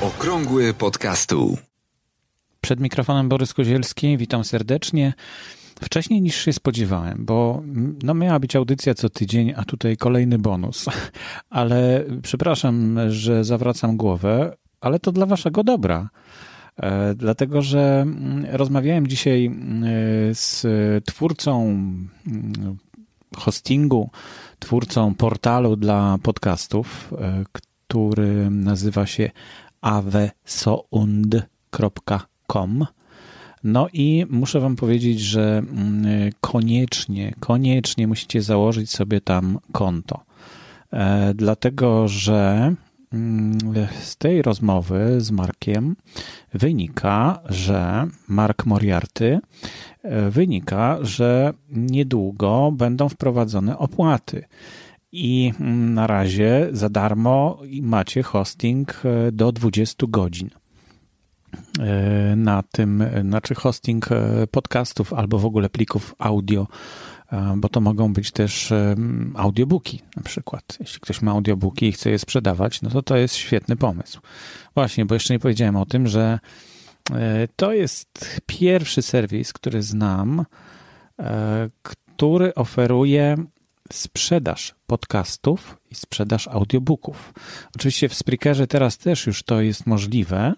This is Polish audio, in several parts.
Okrągły podcastu. Przed mikrofonem Borys Kozielski, witam serdecznie. Wcześniej niż się spodziewałem, bo no miała być audycja co tydzień, a tutaj kolejny bonus. Ale przepraszam, że zawracam głowę, ale to dla waszego dobra. E, dlatego, że mm, rozmawiałem dzisiaj mm, z twórcą mm, hostingu, twórcą portalu dla podcastów, e, który nazywa się avesound.com. No i muszę Wam powiedzieć, że koniecznie, koniecznie musicie założyć sobie tam konto. E, dlatego, że z tej rozmowy z Markiem wynika, że Mark Moriarty e, wynika, że niedługo będą wprowadzone opłaty. I na razie za darmo macie hosting e, do 20 godzin e, na tym, znaczy hosting podcastów albo w ogóle plików audio bo to mogą być też audiobooki na przykład. Jeśli ktoś ma audiobooki i chce je sprzedawać, no to to jest świetny pomysł. Właśnie, bo jeszcze nie powiedziałem o tym, że e, to jest pierwszy serwis, który znam, e, który oferuje sprzedaż podcastów i sprzedaż audiobooków. Oczywiście w Spreakerze teraz też już to jest możliwe,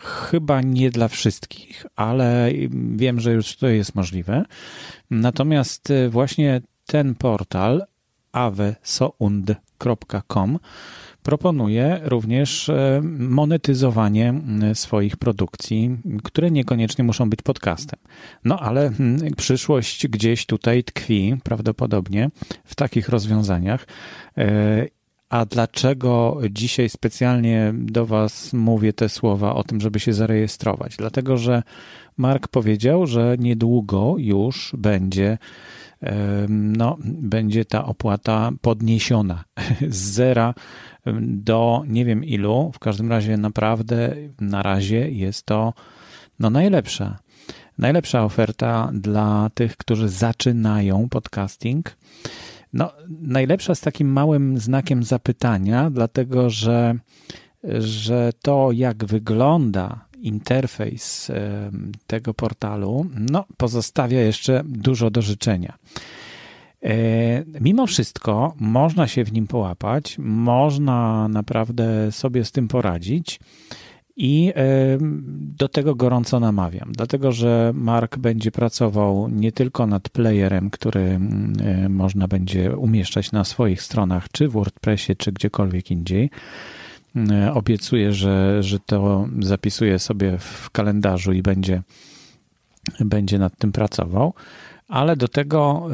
Chyba nie dla wszystkich, ale wiem, że już to jest możliwe. Natomiast y, właśnie ten portal avesound.com proponuje również y, monetyzowanie swoich produkcji, które niekoniecznie muszą być podcastem. No ale przyszłość gdzieś tutaj tkwi prawdopodobnie w takich rozwiązaniach a dlaczego dzisiaj specjalnie do Was mówię te słowa o tym, żeby się zarejestrować? Dlatego, że Mark powiedział, że niedługo już będzie, no, będzie ta opłata podniesiona z zera do nie wiem ilu. W każdym razie naprawdę na razie jest to no, najlepsza. Najlepsza oferta dla tych, którzy zaczynają podcasting no, najlepsza z takim małym znakiem zapytania, dlatego że, że to, jak wygląda interfejs tego portalu, no, pozostawia jeszcze dużo do życzenia. E, mimo wszystko można się w nim połapać, można naprawdę sobie z tym poradzić. I do tego gorąco namawiam, dlatego że Mark będzie pracował nie tylko nad playerem, który można będzie umieszczać na swoich stronach, czy w WordPressie, czy gdziekolwiek indziej. Obiecuję, że, że to zapisuję sobie w kalendarzu i będzie, będzie nad tym pracował ale do tego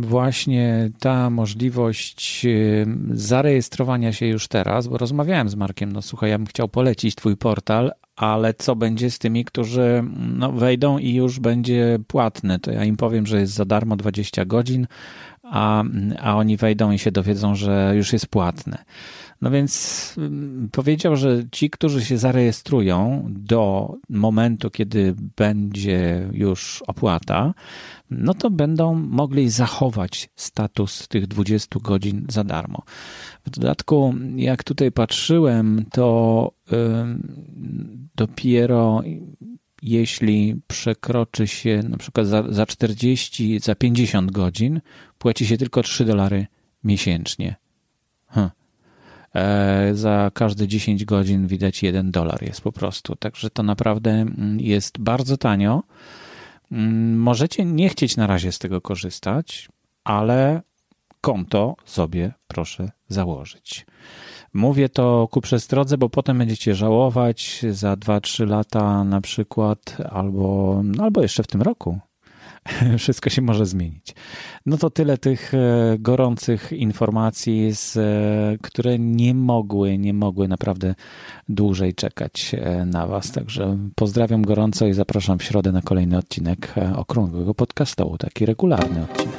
właśnie ta możliwość zarejestrowania się już teraz, bo rozmawiałem z Markiem, no słuchaj, ja bym chciał polecić twój portal, ale co będzie z tymi, którzy no, wejdą i już będzie płatne? To ja im powiem, że jest za darmo 20 godzin, a, a oni wejdą i się dowiedzą, że już jest płatne. No więc mm, powiedział, że ci, którzy się zarejestrują do momentu, kiedy będzie już opłata, no to będą mogli zachować status tych 20 godzin za darmo. W dodatku, jak tutaj patrzyłem, to dopiero jeśli przekroczy się na przykład za, za 40, za 50 godzin, płaci się tylko 3 dolary miesięcznie. Huh. E, za każde 10 godzin widać 1 dolar jest po prostu. Także to naprawdę mm, jest bardzo tanio. Mm, możecie nie chcieć na razie z tego korzystać, ale konto sobie proszę założyć. Mówię to ku przestrodze, bo potem będziecie żałować za 2-3 lata na przykład, albo, albo jeszcze w tym roku, wszystko się może zmienić. No to tyle tych e, gorących informacji, z, e, które nie mogły, nie mogły naprawdę dłużej czekać e, na Was. Także pozdrawiam gorąco i zapraszam w środę na kolejny odcinek Okrągłego Podcastu, taki regularny odcinek.